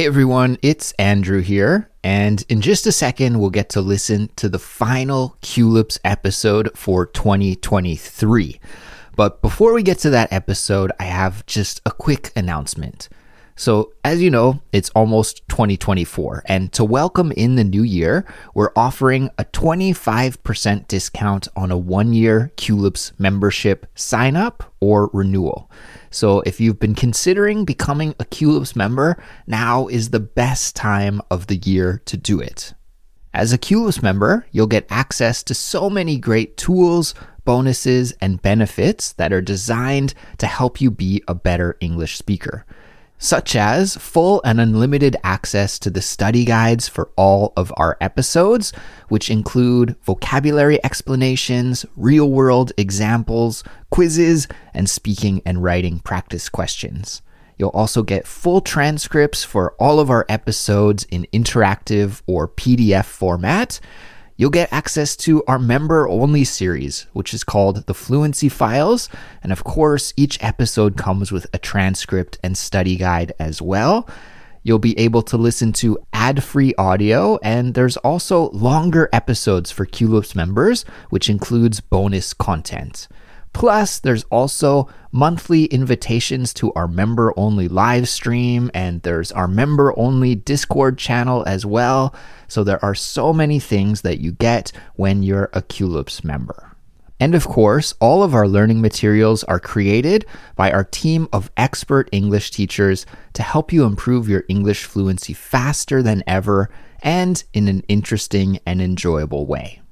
Hey everyone, it's Andrew here, and in just a second, we'll get to listen to the final Culips episode for 2023. But before we get to that episode, I have just a quick announcement. So, as you know, it's almost 2024, and to welcome in the new year, we're offering a 25% discount on a one year Culips membership sign up or renewal. So, if you've been considering becoming a Culips member, now is the best time of the year to do it. As a Culips member, you'll get access to so many great tools, bonuses, and benefits that are designed to help you be a better English speaker such as full and unlimited access to the study guides for all of our episodes, which include vocabulary explanations, real world examples, quizzes, and speaking and writing practice questions. You'll also get full transcripts for all of our episodes in interactive or PDF format, You'll get access to our member only series, which is called the Fluency Files. And of course, each episode comes with a transcript and study guide as well. You'll be able to listen to ad free audio, and there's also longer episodes for Culips members, which includes bonus content. Plus, there's also monthly invitations to our member only live stream, and there's our member only Discord channel as well. So, there are so many things that you get when you're a Culips member. And of course, all of our learning materials are created by our team of expert English teachers to help you improve your English fluency faster than ever and in an interesting and enjoyable way.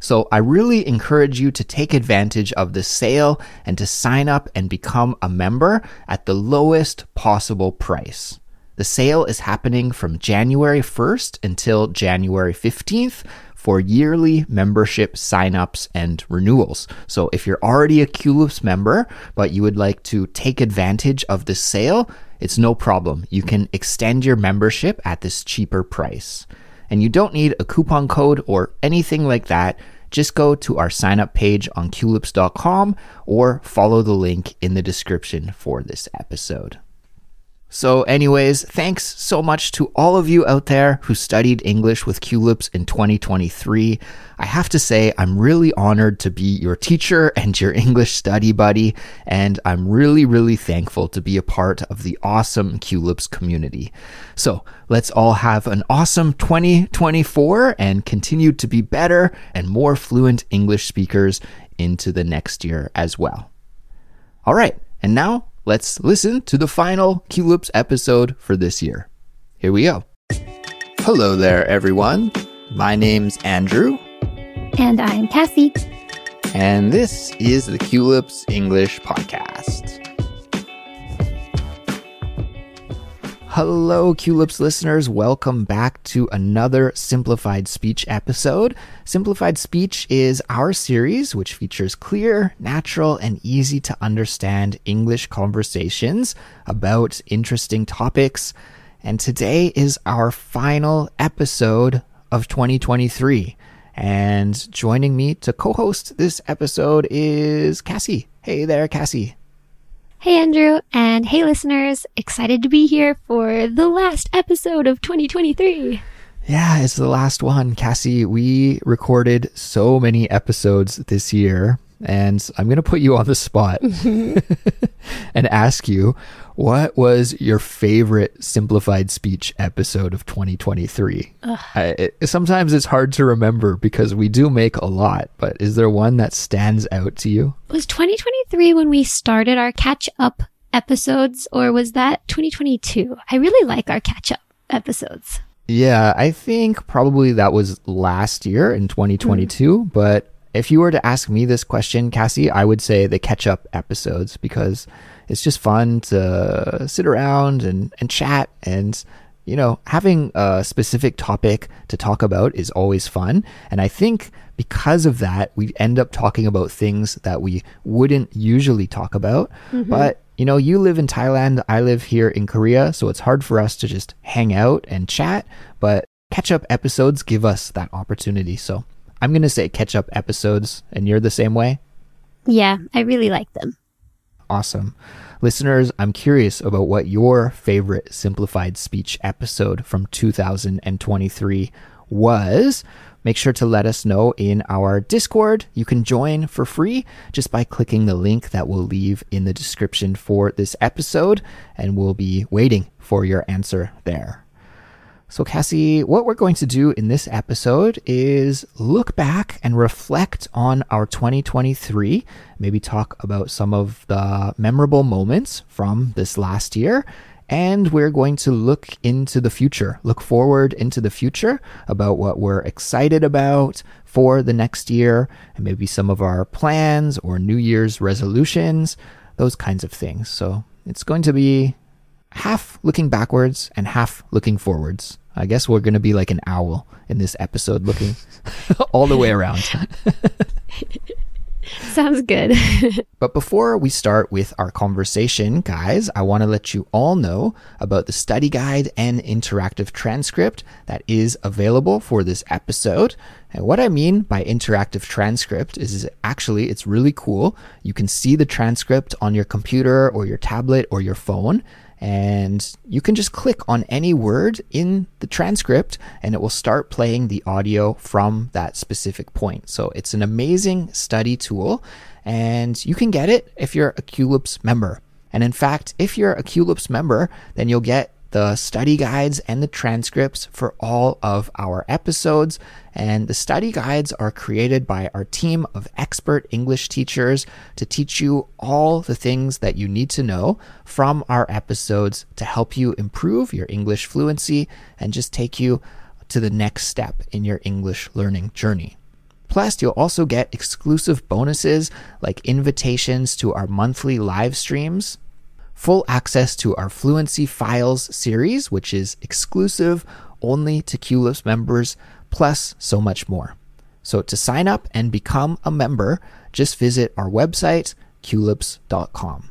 So I really encourage you to take advantage of this sale and to sign up and become a member at the lowest possible price. The sale is happening from January 1st until January 15th for yearly membership signups and renewals. So if you're already a Culips member, but you would like to take advantage of this sale, it's no problem. You can extend your membership at this cheaper price. And you don't need a coupon code or anything like that. Just go to our sign up page on culips.com or follow the link in the description for this episode. So, anyways, thanks so much to all of you out there who studied English with Culips in 2023. I have to say, I'm really honored to be your teacher and your English study buddy, and I'm really, really thankful to be a part of the awesome Culips community. So, let's all have an awesome 2024 and continue to be better and more fluent English speakers into the next year as well. All right, and now let's listen to the final Culips episode for this year. Here we go. Hello there, everyone. My name's Andrew. And I'm Kassy. And this is the Culips English Podcast. Hello, Culips listeners. Welcome back to another Simplified Speech episode. Simplified Speech is our series which features clear, natural, and easy to understand English conversations about interesting topics. And today is our final episode of 2023. And joining me to co host this episode is Kassy. Hey there, Kassy. Hey, Andrew, and hey, listeners. Excited to be here for the last episode of 2023. Yeah, it's the last one. Kassy, we recorded so many episodes this year, and I'm going to put you on the spot and ask you what was your favorite simplified speech episode of 2023? I, it, sometimes it's hard to remember because we do make a lot, but is there one that stands out to you? Was 2023 when we started our catch up episodes, or was that 2022? I really like our catch up episodes. Yeah, I think probably that was last year in 2022, mm. but if you were to ask me this question, Kassy, I would say the catch up episodes because it's just fun to sit around and, and chat and you know, having a specific topic to talk about is always fun. And I think because of that, we end up talking about things that we wouldn't usually talk about. Mm-hmm. But, you know, you live in Thailand, I live here in Korea, so it's hard for us to just hang out and chat. But catch up episodes give us that opportunity. So I'm going to say catch up episodes, and you're the same way? Yeah, I really like them. Awesome. Listeners, I'm curious about what your favorite simplified speech episode from 2023 was. Make sure to let us know in our Discord. You can join for free just by clicking the link that we'll leave in the description for this episode, and we'll be waiting for your answer there. So, Kassy, what we're going to do in this episode is look back and reflect on our 2023, maybe talk about some of the memorable moments from this last year, and we're going to look into the future, look forward into the future about what we're excited about for the next year, and maybe some of our plans or New Year's resolutions, those kinds of things. So, it's going to be half looking backwards and half looking forwards. I guess we're going to be like an owl in this episode, looking all the way around. Sounds good. but before we start with our conversation, guys, I want to let you all know about the study guide and interactive transcript that is available for this episode. And what I mean by interactive transcript is actually it's really cool. You can see the transcript on your computer or your tablet or your phone and you can just click on any word in the transcript and it will start playing the audio from that specific point. So it's an amazing study tool and you can get it if you're a Culips member. And in fact, if you're a Culips member, then you'll get the study guides and the transcripts for all of our episodes. And the study guides are created by our team of expert English teachers to teach you all the things that you need to know from our episodes to help you improve your English fluency and just take you to the next step in your English learning journey. Plus, you'll also get exclusive bonuses like invitations to our monthly live streams full access to our Fluency Files series, which is exclusive only to Culips members, plus so much more. So to sign up and become a member, just visit our website, culips.com.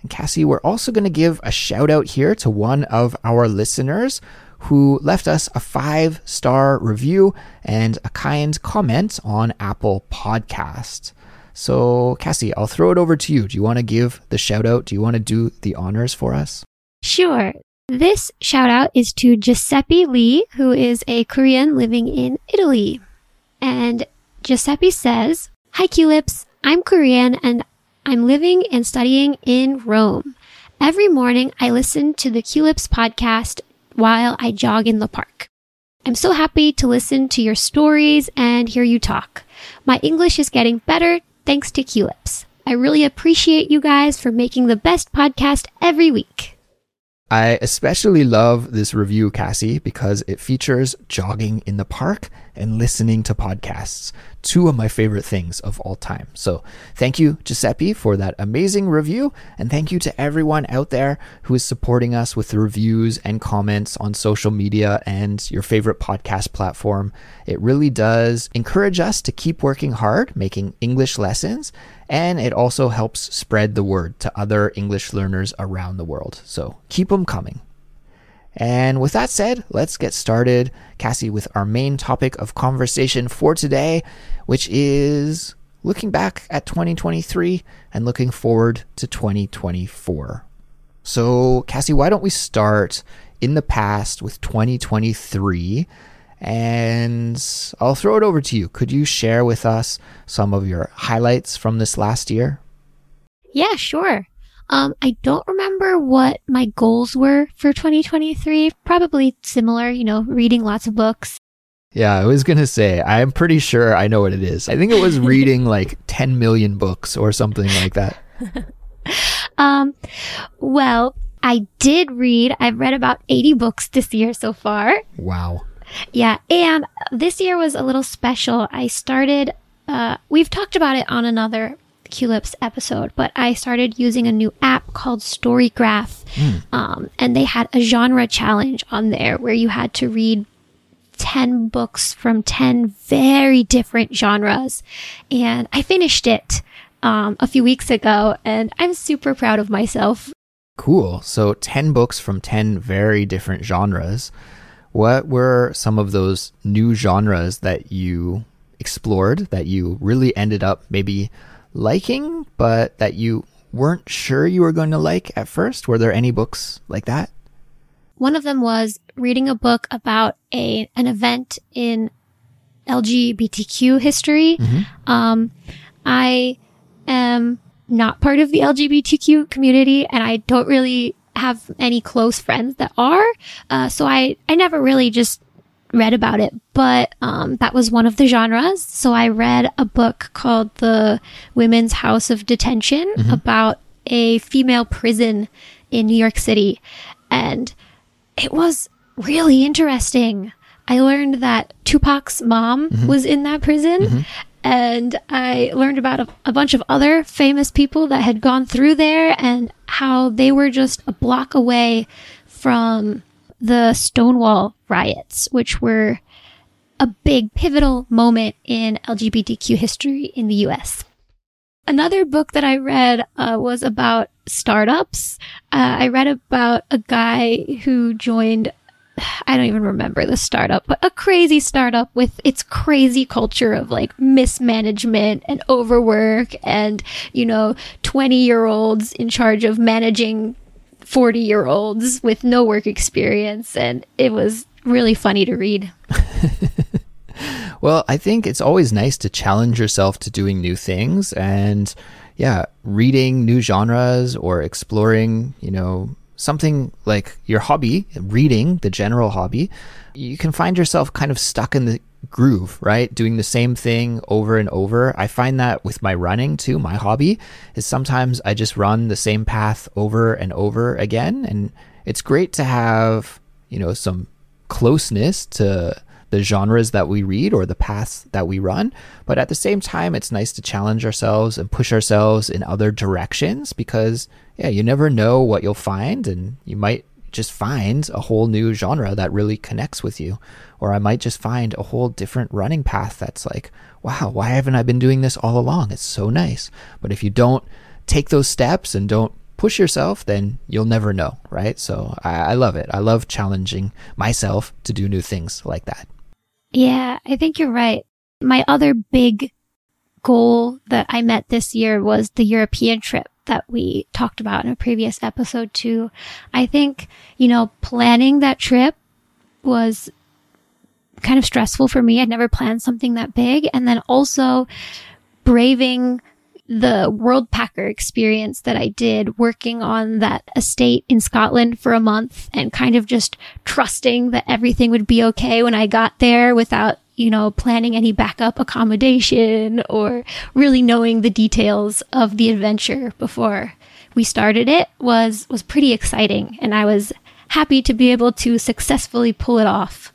And Kassy, we're also going to give a shout out here to one of our listeners who left us a five star review and a kind comment on Apple Podcasts. So, Kassy, I'll throw it over to you. Do you want to give the shout out? Do you want to do the honors for us? Sure. This shout out is to Giuseppe Lee, who is a Korean living in Italy. And Giuseppe says, Hi, Culips. I'm Korean and I'm living and studying in Rome. Every morning I listen to the Culips podcast while I jog in the park. I'm so happy to listen to your stories and hear you talk. My English is getting better thanks to Culips. I really appreciate you guys for making the best podcast every week. I especially love this review, Kassy, because it features jogging in the park and listening to podcasts, two of my favorite things of all time. So, thank you, Giuseppe, for that amazing review. And thank you to everyone out there who is supporting us with the reviews and comments on social media and your favorite podcast platform. It really does encourage us to keep working hard, making English lessons. And it also helps spread the word to other English learners around the world. So, keep them coming. And with that said, let's get started, Kassy, with our main topic of conversation for today, which is looking back at 2023 and looking forward to 2024. So, Kassy, why don't we start in the past with 2023? And I'll throw it over to you. Could you share with us some of your highlights from this last year? Yeah, sure. Um, I don't remember what my goals were for 2023. Probably similar, you know, reading lots of books. Yeah, I was going to say, I'm pretty sure I know what it is. I think it was reading like 10 million books or something like that. um, well, I did read, I've read about 80 books this year so far. Wow. Yeah. And this year was a little special. I started, uh, we've talked about it on another Culips episode, but I started using a new app called Storygraph. Mm. Um, and they had a genre challenge on there where you had to read 10 books from 10 very different genres. And I finished it um, a few weeks ago, and I'm super proud of myself. Cool. So 10 books from 10 very different genres. What were some of those new genres that you explored that you really ended up maybe liking, but that you weren't sure you were going to like at first? Were there any books like that? One of them was reading a book about a an event in LGBTQ history. Um, I am not part of the LGBTQ community, and I don't really have any close friends that are. Uh, so I I never really just read about it, but um, that was one of the genres. So I read a book called The Women's House of Detention about a female prison in New York City. And it was really interesting. I learned that Tupac's mom was in that prison. And I learned about a, a bunch of other famous people that had gone through there and how they were just a block away from the Stonewall riots, which were a big pivotal moment in LGBTQ history in the US. Another book that I read uh, was about startups. Uh, I read about a guy who joined, I don't even remember the startup, but a crazy startup with its crazy culture of like mismanagement and overwork and, you know, 20 year olds in charge of managing 40 year olds with no work experience. And it was really funny to read. Well, I think it's always nice to challenge yourself to doing new things and yeah, reading new genres or exploring, you know, something like your hobby, reading, the general hobby, you can find yourself kind of stuck in the groove, right? Doing the same thing over and over. I find that with my running too. My hobby is sometimes I just run the same path over and over again. And it's great to have, you know, some closeness to the genres that we read or the paths that we run. But at the same time, it's nice to challenge ourselves and push ourselves in other directions because, yeah, you never know what you'll find and you might just find a whole new genre that really connects with you. Or I might just find a whole different running path that's like, wow, why haven't I been doing this all along? It's so nice. But if you don't take those steps and don't push yourself, then you'll never know, right? So I, I love it. I love challenging myself to do new things like that. Yeah, I think you're right. My other big goal that I met this year was the European trip that we talked about in a previous episode too. I think, you know, planning that trip was kind of stressful for me. I'd never planned something that big. And then also braving the world packer experience that I did working on that estate in Scotland for a month and kind of just trusting that everything would be okay when I got there without, you know, planning any backup accommodation or really knowing the details of the adventure before we started it was, was pretty exciting. And I was happy to be able to successfully pull it off.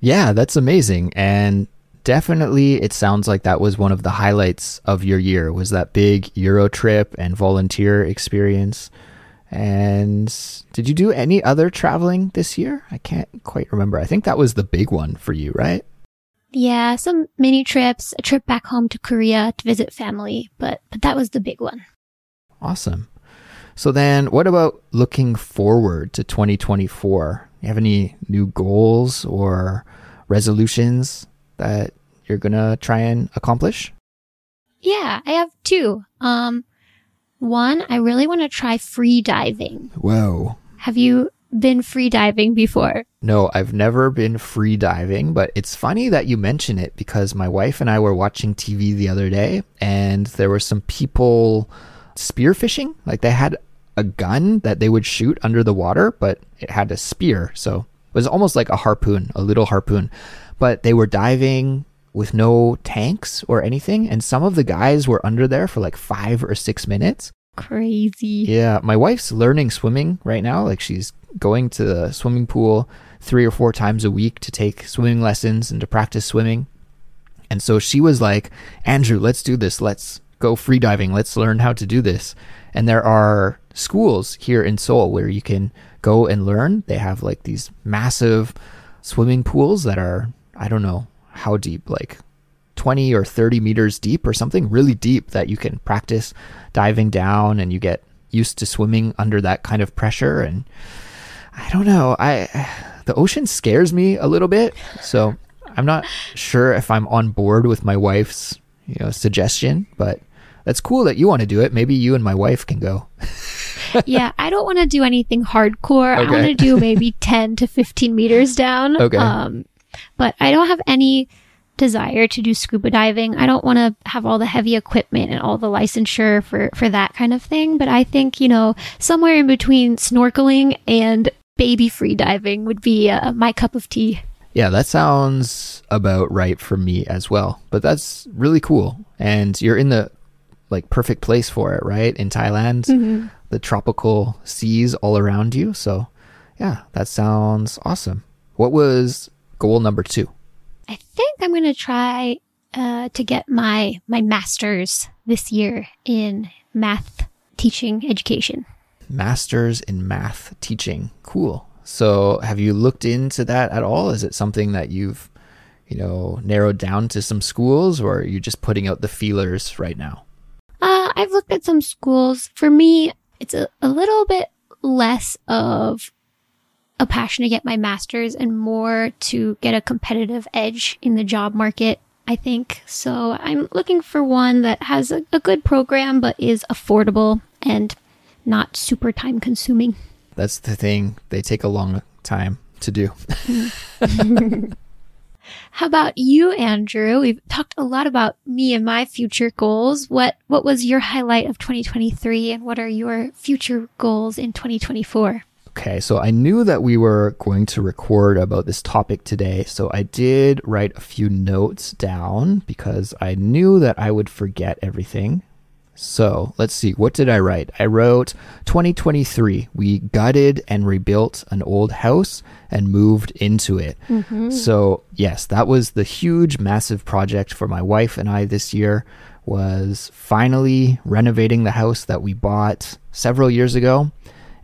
Yeah, that's amazing. And definitely it sounds like that was one of the highlights of your year was that big Euro trip and volunteer experience. And did you do any other traveling this year? I can't quite remember. I think that was the big one for you, right? Yeah, some mini trips, a trip back home to Korea to visit family, but but that was the big one. Awesome. So then what about looking forward to 2024? You have any new goals or resolutions that you're going to try and accomplish? Yeah, I have two. Um one, I really want to try free diving. Whoa. Have you been free diving before? No, I've never been free diving, but it's funny that you mention it because my wife and I were watching TV the other day and there were some people spearfishing. Like they had a gun that they would shoot under the water, but it had a spear. So it was almost like a harpoon, a little harpoon. But they were diving with no tanks or anything. And some of the guys were under there for like five or six minutes. Crazy. Yeah, my wife's learning swimming right now. Like she's going to the swimming pool three or four times a week to take swimming lessons and to practice swimming. And so she was like, Andrew, let's do this. Let's go free diving. Let's learn how to do this. And there are schools here in Seoul where you can go and learn. They have like these massive swimming pools that are, I don't know how deep, like 20 or 30 meters deep or something really deep that you can practice diving down and you get used to swimming under that kind of pressure and I don't know I the ocean scares me a little bit so I'm not sure if I'm on board with my wife's you know suggestion but that's cool that you want to do it. Maybe you and my wife can go. yeah, I don't want to do anything hardcore. I want to do maybe 10 to 15 meters down. Okay. Um, but I don't have any desire to do scuba diving. I don't want to have all the heavy equipment and all the licensure for, for that kind of thing. But I think, you know, somewhere in between snorkeling and baby free diving would be uh, my cup of tea. Yeah, that sounds about right for me as well. But that's really cool. And you're in the like perfect place for it, right? In Thailand, the tropical seas all around you. So, yeah, that sounds awesome. What was goal number 2? I think I'm going to try uh, to get my my master's this year in math teaching education. Masters in math teaching. Cool. So, have you looked into that at all? Is it something that you've, you know, narrowed down to some schools or are you just putting out the feelers right now? Uh, I've looked at some schools. For me, it's a, a little bit less of a passion to get my master's and more to get a competitive edge in the job market, I think. So I'm looking for one that has a, a good program but is affordable and not super time consuming. That's the thing. They take a long time to do. How about you, Andrew? We've talked a lot about me and my future goals. What what was your highlight of 2023 and what are your future goals in 2024? Okay, so I knew that we were going to record about this topic today, so I did write a few notes down because I knew that I would forget everything. So let's see, what did I write? I wrote 2023. We gutted and rebuilt an old house and moved into it. Mm-hmm. So, yes, that was the huge, massive project for my wife and I this year was finally renovating the house that we bought several years ago.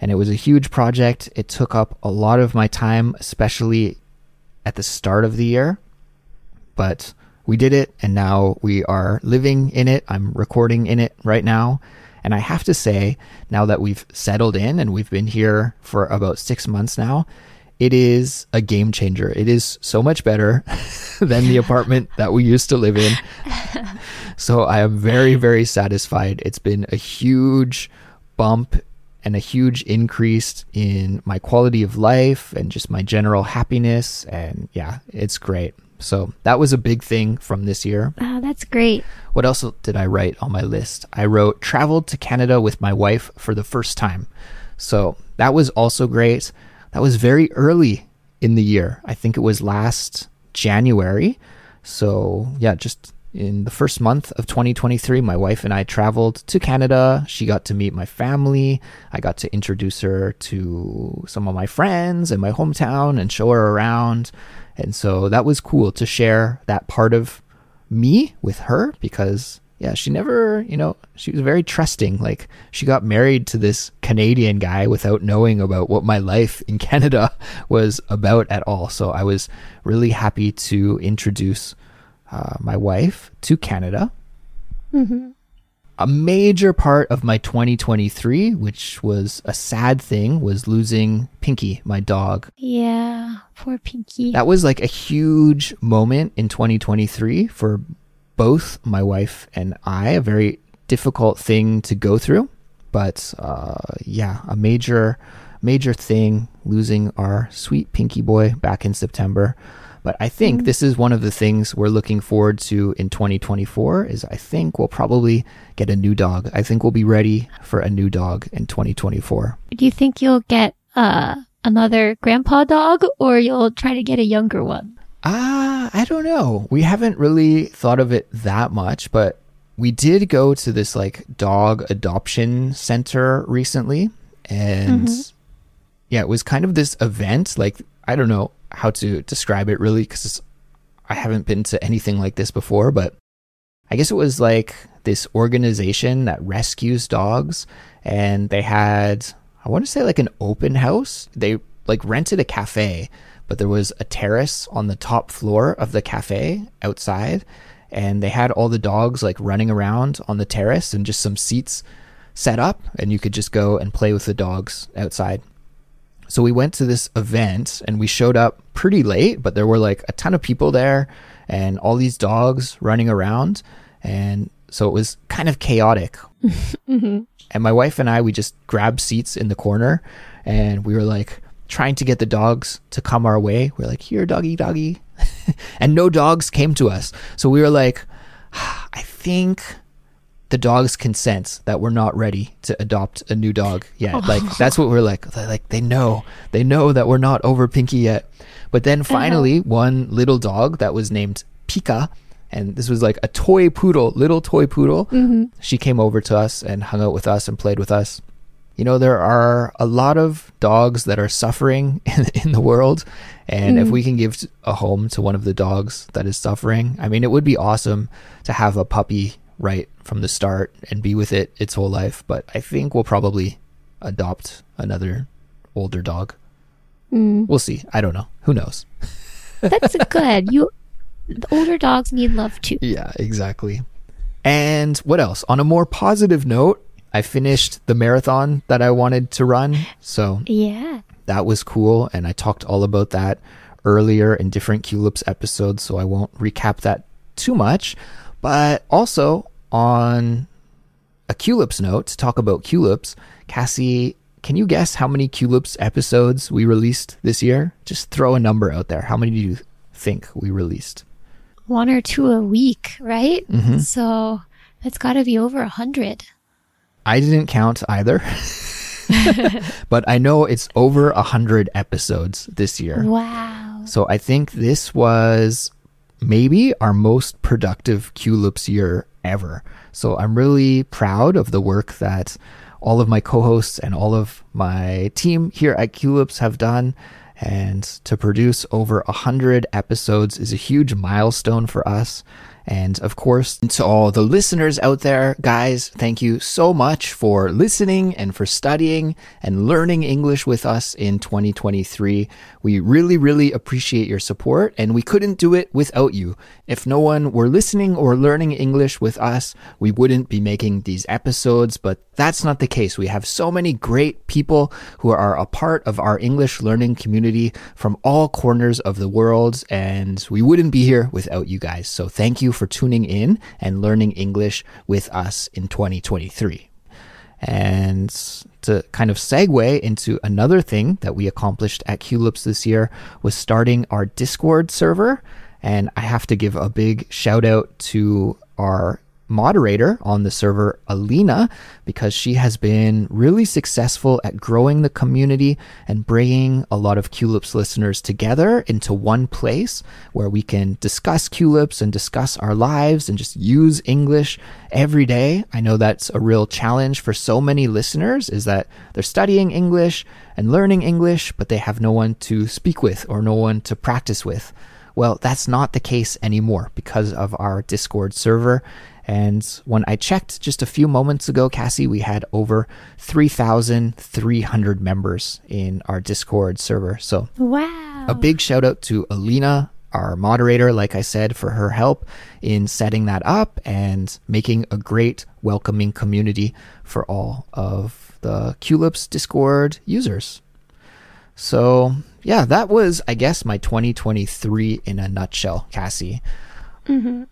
And it was a huge project. It took up a lot of my time, especially at the start of the year. But we did it, and now we are living in it. I'm recording in it right now. And I have to say, now that we've settled in and we've been here for about six months now, it is a game changer. It is so much better than the apartment that we used to live in. So I am very, very satisfied. It's been a huge bump and a huge increase in my quality of life and just my general happiness. And yeah, it's great. So that was a big thing from this year. Ah, that's great. What else did I write on my list? I wrote traveled to Canada with my wife for the first time. So that was also great. That was very early in the year. I think it was last January. So yeah, just in the first month of 2023, my wife and I traveled to Canada. She got to meet my family. I got to introduce her to some of my friends in my hometown and show her around. And so that was cool to share that part of me with her because yeah she never you know she was very trusting like she got married to this canadian guy without knowing about what my life in canada was about at all so i was really happy to introduce uh, my wife to canada a major part of my 2023 which was a sad thing was losing pinky my dog Yeah, poor Pinky. that was like a huge moment in 2023 for both my wife and I. A very difficult thing to go through, but uh, yeah, a major, major thing losing our sweet Pinky boy back in September. But I think this is one of the things we're looking forward to in 2024. Is I think we'll probably get a new dog. I think we'll be ready for a new dog in 2024. Do you think you'll get uh, another grandpa dog or you'll try to get a younger one? Ah, I don't know. We haven't really thought of it that much, but we did go to this like dog adoption center recently. And yeah, it was kind of this event. Like, I don't know how to describe it really because I haven't been to anything like this before, but I guess it was like this organization that rescues dogs. And they had, I want to say like an open house. They like rented a cafe but there was a terrace on the top floor of the cafe outside and they had all the dogs like running around on the terrace and just some seats set up and you could just go and play with the dogs outside so we went to this event and we showed up pretty late but there were like a ton of people there and all these dogs running around and So it was kind of chaotic. Mm-hmm. And my wife and I, we just grabbed seats in the corner and we were like trying to get the dogs to come our way. We are like, here, doggy, doggy. and no dogs came to us. So we were like, ah, I think the dogs sense that we're not ready to adopt a new dog yet. Oh. Like that's what we're like. Like they know, they know that we're not over Pinky yet. But then uh-huh. finally, one little dog that was named Pika, and this was like a toy poodle, little toy poodle. Mm-hmm. She came over to us and hung out with us and played with us. You know, there are a lot of dogs that are suffering in, in the world. And if mm-hmm. we can give a home to one of the dogs that is suffering, I mean, it would be awesome to have a puppy right from the start and be with it its whole life. But I think we'll probably adopt another older dog. Hmm. We'll see. I don't know. Who knows? That's good. You, the older dogs need love too. Yeah, exactly. And what else? On a more positive note, I finished the marathon that I wanted to run. So Yeah. that was cool. And I talked all about that earlier in different Culips episodes. So I won't recap that too much. But also on a Culips note, to talk about Culips, Kassy, can you guess how many Culips episodes we released this year? Just throw a number out there. How many do you think we released? One or two a week, right? Mm-hmm. So that's got to be over a hundred. I didn't count either. but I know it's over a hundred episodes this year. Wow. So I think this was maybe our most productive Culips year ever. So I'm really proud of the work that all of my co-hosts and all of my team here at Culips have done. And to produce over a hundred episodes is a huge milestone for us. And of course, to all the listeners out there, guys, thank you so much for listening and for studying and learning English with us in 2023. We really, really appreciate your support and we couldn't do it without you. If no one were listening or learning English with us, we wouldn't be making these episodes, but that's not the case. We have so many great people who are a part of our English learning community from all corners of the world, and we wouldn't be here without you guys. So thank you for tuning in and learning English with us in 2023. And to kind of segue into another thing that we accomplished at Culips this year was starting our Discord server. And I have to give a big shout out to our moderator on the server, Alina, because she has been really successful at growing the community and bringing a lot of Culips listeners together into one place where we can discuss Culips and discuss our lives and just use English every day. I know that's a real challenge for so many listeners is that they're studying English and learning English, but they have no one to speak with or no one to practice with. Well, that's not the case anymore because of our Discord server. And when I checked just a few moments ago, Kassy, we had over 3,300 members in our Discord server. So Wow. a big shout out to Alina, our moderator, like I said, for her help in setting that up and making a great, welcoming community for all of the Culips Discord users. So, yeah, that was, I guess, my 2023 in a nutshell, Kassy. Mm-hmm.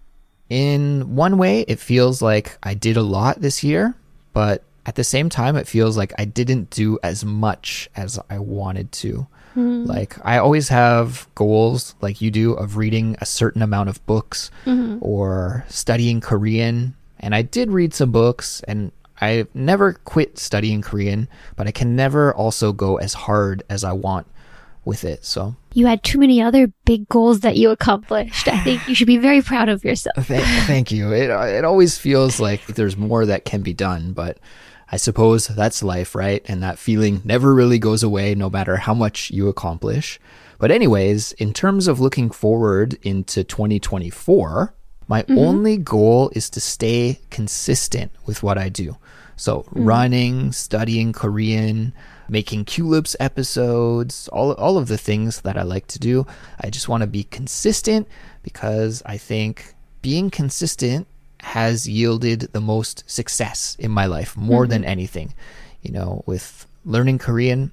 In one way, it feels like I did a lot this year, but at the same time, it feels like I didn't do as much as I wanted to. Hmm. Like, I always have goals, like you do, of reading a certain amount of books mm-hmm. or studying Korean. And I did read some books, and I never quit studying Korean, but I can never also go as hard as I want with it. So, You had too many other big goals that you accomplished. I think you should be very proud of yourself. Thank, thank you. It it always feels like there's more that can be done, but I suppose that's life, right? And that feeling never really goes away, no matter how much you accomplish. But anyways, in terms of looking forward into 2024, my mm-hmm. only goal is to stay consistent with what I do. So mm. running, studying Korean, making Culips episodes, all all of the things that I like to do. I just want to be consistent because I think being consistent has yielded the most success in my life more than mm-hmm. anything. You know, with learning Korean,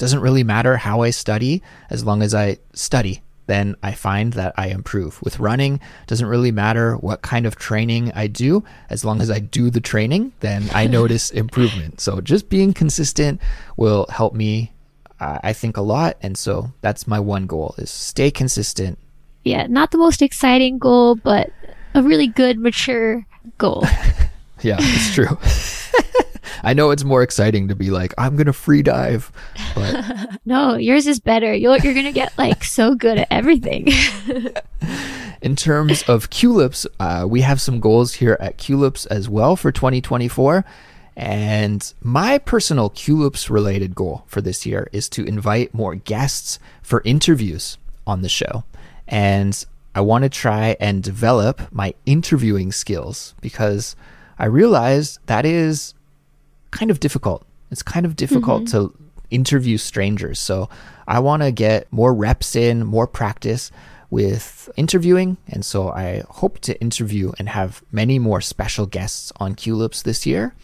doesn't really matter how I study as long as I study. Then I find that I improve. With running, doesn't really matter what kind of training I do, as long as I do the training, then I notice improvement. So just being consistent will help me uh, I think a lot and so that's my one goal is stay consistent. Yeah, not the most exciting goal, but a really good mature goal. yeah, it's true. I know it's more exciting to be like, I'm gonna free dive, but no, yours is better. You're you're gonna get like so good at everything. In terms of Culips, uh, we have some goals here at Culips as well for 2024. And my personal Culips related goal for this year is to invite more guests for interviews on the show. And I want to try and develop my interviewing skills because I realize that is kind of difficult. It's kind of difficult mm-hmm. to interview strangers. So I want to get more reps in, more practice with interviewing. And so I hope to interview and have many more special guests on Culips this year.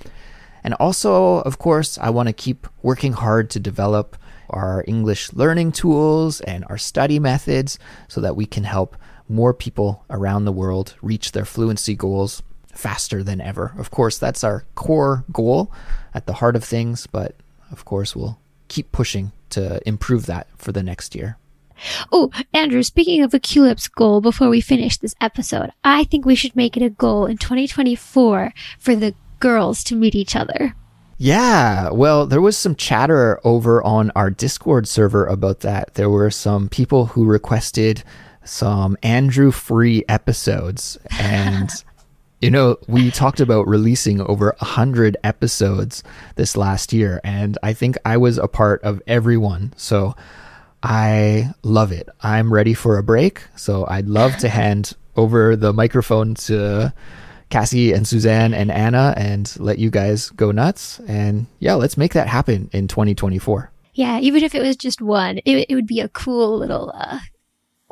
And also, of course, I want to keep working hard to develop our English learning tools and our study methods so that we can help more people around the world reach their fluency goals faster than ever. Of course, that's our core goal at the heart of things, but of course, we'll keep pushing to improve that for the next year. Oh, Andrew, speaking of a Culips goal before we finish this episode, I think we should make it a goal in 2024 for the girls to meet each other. Yeah, well, there was some chatter over on our Discord server about that. There were some people who requested some Andrew free episodes and You know, we talked about releasing over a hundred episodes this last year, and I think I was a part of everyone. So I love it. I'm ready for a break. So I'd love to hand over the microphone to Kassy and Suzanne and Anna and let you guys go nuts. And yeah, let's make that happen in 2024. Yeah, even if it was just one, it, it would be a cool little uh,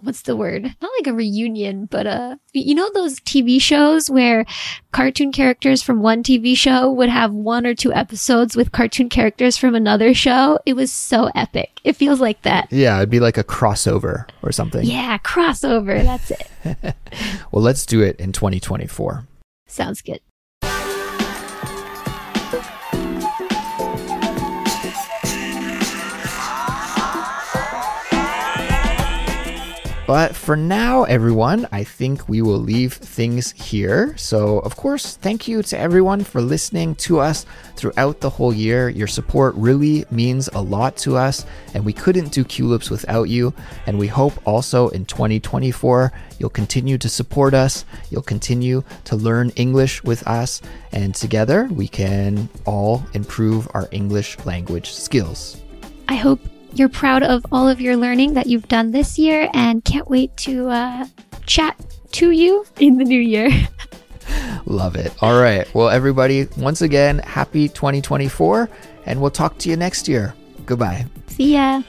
what's the word? Not like a reunion, but uh, you know those TV shows where cartoon characters from one TV show would have one or two episodes with cartoon characters from another show. It was so epic. It feels like that. Yeah, it'd be like a crossover or something. Yeah, crossover. That's it. well, let's do it in 2024. Sounds good. But for now, everyone, I think we will leave things here. So, of course, thank you to everyone for listening to us throughout the whole year. Your support really means a lot to us, and we couldn't do Culips without you. And we hope also in 2024, you'll continue to support us, you'll continue to learn English with us, and together we can all improve our English language skills. I hope you're proud of all of your learning that you've done this year and can't wait to uh, chat to you in the new year. Love it. All right. Well, everybody, once again, happy 2024, and we'll talk to you next year. Goodbye. See ya.